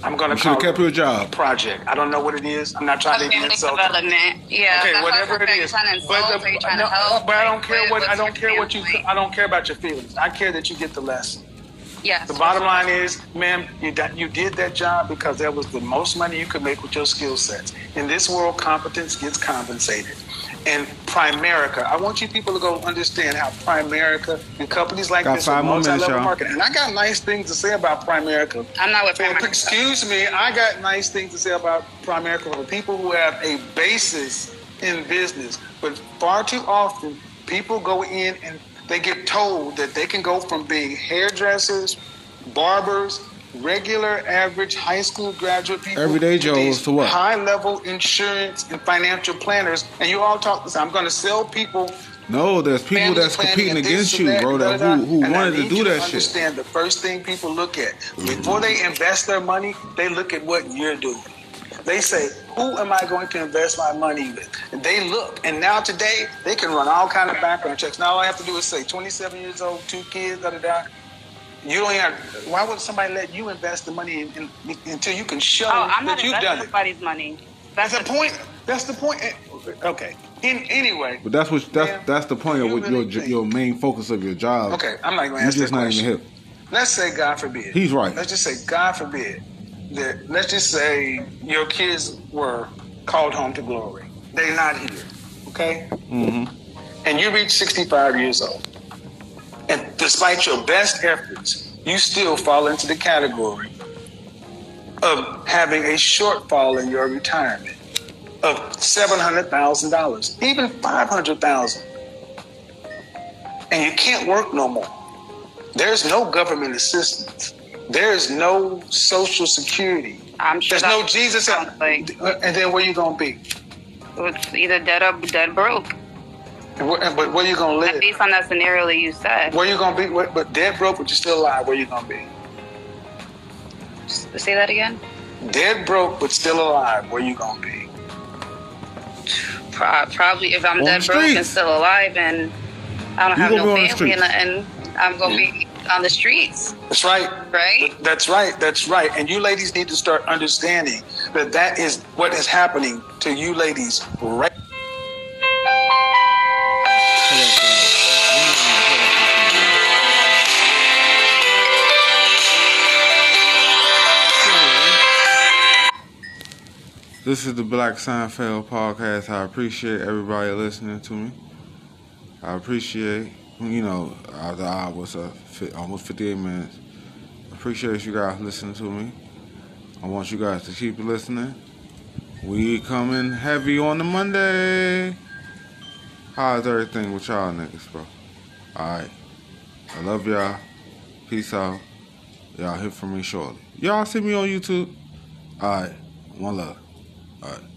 I'm going You to should have call kept it your a job. project. I don't know what it is. I'm not trying to even insult. development. Yeah. Okay, whatever what it Are you is. trying to But, the- Are you trying no, help? but I don't care what I don't care what you standpoint? I don't care about your feelings. I care that you get the lesson. Yes. The bottom line is, ma'am, you done, you did that job because that was the most money you could make with your skill sets. In this world, competence gets compensated. And Primerica, I want you people to go understand how Primerica and companies like Got this five are multi-level y'all. marketing. And I got nice things to say about Primerica. I'm not with For- Primerica. Excuse me, I got nice things to say about Primerica for people who have a basis in business. But far too often, people go in and they get told that they can go from being hairdressers, barbers, regular average high school graduate people, Everyday Joes to what? high level insurance and financial planners. And you all talk this. I'm going to sell people No, there's people that's competing against you, that, bro, that da, da. who, who wanted to do that shit. Understand the first thing people look at mm-hmm. before they invest their money, they look at what you're doing. They say, "Who am I going to invest my money with?" And they look, and now today they can run all kind of background checks. Now all I have to do is say, "27 years old, two kids, da da da." You don't. Have, why would somebody let you invest the money in, in, until you can show Oh, I'm that not you've investing done it? anybody's money. That's the point. That's the point. Eh, Okay. In anyway. But that's what that's Ma'am, that's the point do of you what your think- your main focus of your job. Okay, I'm not going to You're ask just that not question. even hip. Let's say, God forbid. He's right. Let's just say, God forbid, that let's just say your kids were called home to glory. They're not here, okay? Mm-hmm. And you reach 65 years old. And despite your best efforts, you still fall into the category of having a shortfall in your retirement of $700,000, even 500000 And you can't work no more. There's no government assistance. There is no social security. I'm sure There's no Jesus. like And then where you gonna be? it's either dead or dead broke. But where you gonna live? based on that scenario that you said. Where you gonna be? Where, but dead broke, but you're still alive. Where you gonna be? Say that again. Dead broke, but still alive. Where you gonna be? Pro- probably if I'm On dead broke and still alive and I don't You have no be on the family and, and I'm gonna be on the streets, That's right. right? That's right. That's right. And you ladies need to start understanding that that is what is happening to you ladies right. This is the Black Seinfeld podcast. I appreciate everybody listening to me. I appreciate, you know, uh, the hour was uh, fi- almost 58 minutes. Appreciate you guys listening to me. I want you guys to keep listening. We coming heavy on the Monday. How's everything with y'all niggas, bro? Alright. I love y'all. Peace out. Y'all hear from me shortly. Y'all see me on YouTube? Alright. One love. Alright.